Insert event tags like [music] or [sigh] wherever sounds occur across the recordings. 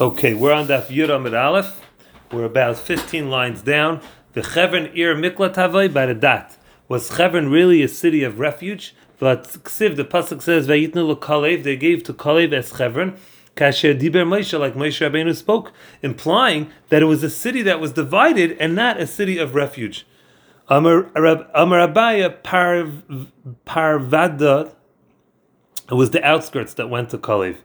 Okay, we're on Daf Yud Amud Aleph. We're about 15 lines down. The Chevron Ir Miklat Havai by the Dat. Was Chevron really a city of refuge? But Ksiv, the Pasuk says, Vayitnu Kalev, they gave to Kalev as Chevron. Kasher Diber Moshe, like Moshe Rabbeinu spoke, implying that it was a city that was divided and not a city of refuge. Amar Abaye Parvada, it was the outskirts that went to Kalev.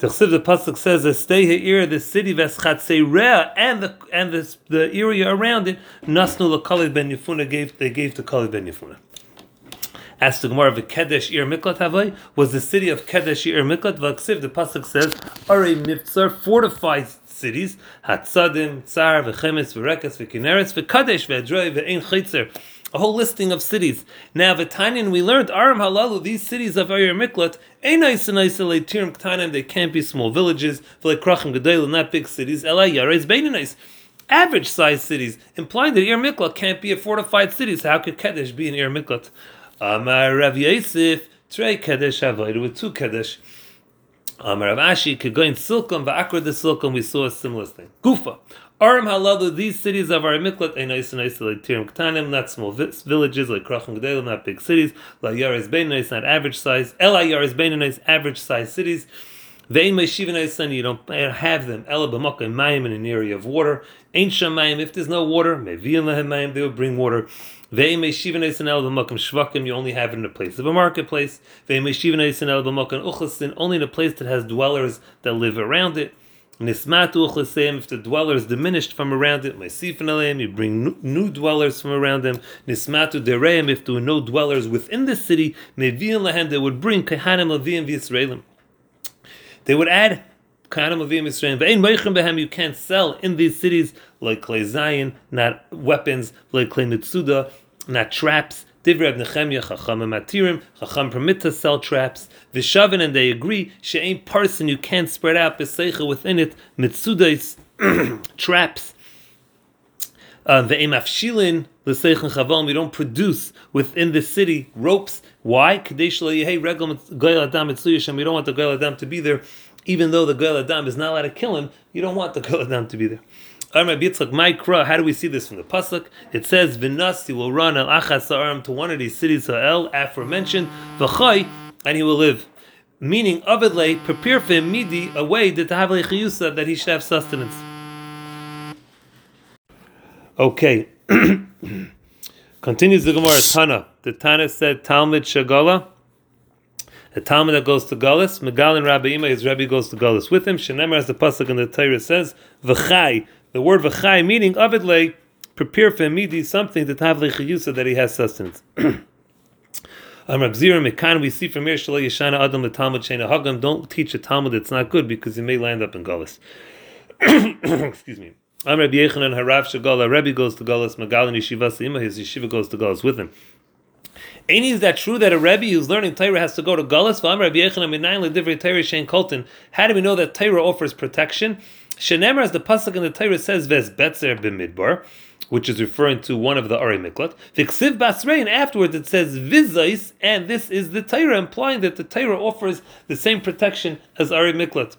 The pasuk says, "Stay here, the city Veschatzei and the and the, the area around it. Nasnu lekalev ben Yefuna gave they gave to Kalev ben Yefuna." As the Gemara of Kedesh Ir Miklat Havai was the city of Kedesh Ir Miklat. Vaksiv, the pasuk says, "Are mitzar fortified cities, Hatzadim, Tsar, V'chemes, V'rekas, V'kineres, V'kadesh, V'edroi, V'ein Chitzer." A whole listing of cities. Now, V'tainin, we learned Aram Halalu, these cities of Ayir Miklat, they can't be small villages, not big cities. Average sized cities, implying that Ir Miklat can't be a fortified city. So how could Kedesh be an Ir Miklat? Amar Rav Yosef, Trey Kedesh Havoid with two Kedesh. Amar Rav Ashi, Kegoin Silkum, Va'akra the Silkum, we saw a similar thing. Gufa. Aram haladu, these cities of our miklat, nice and isolated tirim ktanim, not small villages like Krachim Gedalim, not big cities. La yaris nice, not average size. Ela yaris nice, average size cities. Vein meishivin you don't have them. Ela b'makim mayim in an area of water. Ain't shamayim, if there's no water, mevi'im lehem mayim, they will bring water. Vein meishivin eisen el b'makim shvakim, you only have it in a place of a marketplace. Vein meishivin eisen el b'makim uchasin, only in a place that has dwellers that live around it. If the dwellers diminished from around it, you bring new dwellers from around them. Nismatu dereim, if there were no dwellers within the city, they would bring Kehanim Levim v'Yisraelim. They would add. Ve'ein meichem behem, you can't sell in these cities like Klei Zayin, not weapons, like Klei Mitsuda, not traps, Divrei Nechemya Chacham Matirim Chacham permit to sell traps. Vishavin and they agree she'ain person you can't spread out beseicha within it mitzudais [clears throat] traps. Uh, the emafshilin l'seichin chaval we don't produce within the city ropes. Why? Kadesh hey regel goyel adam. We don't want the goyel adam to be there, even though the goyel adam is not allowed to kill him. You don't want the [laughs] goyel adam to be there. How do we see this from the pasuk? It says, "V'nasi will run al achas to one of these cities ha'el aforementioned v'chay, and he will live." Meaning, avidle, prepare for him midi a way that that he should have sustenance. Okay. [clears throat] Continues the Gemara Tana. The Tana said Talmud Shagala. A Talmud that goes to Gullus, Megal and Rabbi Ima, his Rebbe goes to Gullus with him. Shenemar, as the pasuk in the Torah says, V'chai, the word v'chai meaning avidle, prepare for midi something to have lechiyusa that he has sustenance. [clears throat] we see from here Shalai Yeshana Adam the Talmud Shena Hagam. Don't teach a Talmud that's not good because you may land up in Gullus. [clears throat] Excuse me. I'm Rabbi Yechanan Harav Shagala. Rabbi goes to Gullus. Magal Yeshiva Seima. His yeshiva goes to Gullus with him. Ain't is that true that a Rebbe who's learning Torah has to go to Gullus? How do we know that Torah offers protection? Shenemer, as the pasuk in the Torah says, "Ves betzer b'midbar," which is referring to one of the Ari Miklat. V'ksiv basrei, afterwards it says "vizais," and this is the Torah, implying that the Torah offers the same protection as Ari Miklat.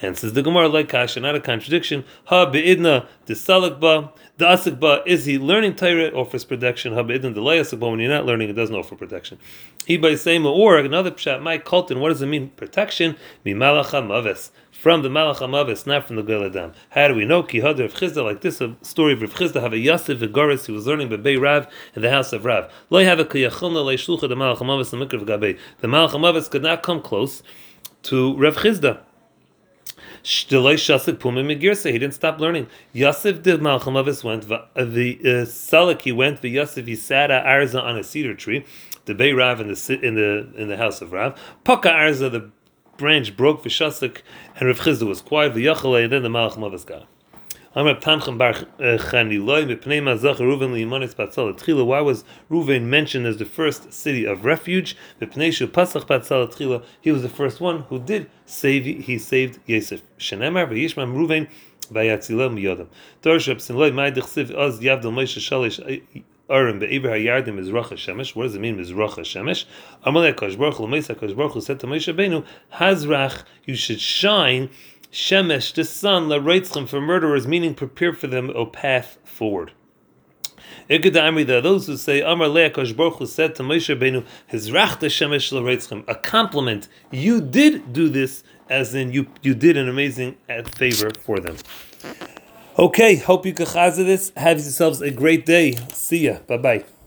Hence is the Gemara like Kasha, not a contradiction. Ha be'idna the salakba, the asikba, is he learning Torah offers protection? Ha be'idna the layasakba, when you're not learning, it doesn't offer protection. He by saying or another pshat, my kultin, what does it mean? Protection, mi malacha maves from the Malach Amavis, not from the Gil Adam. How do we know? Ki Hadar of Chizda, like this, a story of Rav Chizda, have a Yasif Vigoris, he was learning Bebei Rav in the house of Rav. Lo have a Kiyachilna Le Shlucha, the Malach Amavis, the Mikr of Gabei. The Malach Amavis could not come close to Rav Chizda. Shdelay Shasik Puma Megirsa. He didn't stop learning. Yosef the Malchamavis went. Uh, the uh, Salak he went. The Yosef he sat at Arza on a cedar tree. The Bay Rav in the in the in the house of Rav. Paka Arza the branch broke for Shasik, and Rav Chizda was quiet. The Yachalei, and then the Malach Mavas got. Uh. Why was Ruven mentioned as the first city of refuge? He was the first one who did save. He saved Yosef. Shenemar v'Yishmam Ruven Hayardim is Racha Shemesh. What does it mean? Is Racha Shemesh? Amalek Kosh Baruch Hu L'Meisa Kosh Baruch Hu said to Moshe Benu, Hazrach, you should shine Shemesh, the sun, la for murderers, meaning prepare for them a path forward. Those who say Amar Le'akash Baruch said to Moshe Benu, Hizrachta Shemesh L'Reitzchem, a compliment. You did do this, as in you you did an amazing uh, favor for them. Okay, hope you can this. Have yourselves a great day. See ya. Bye bye.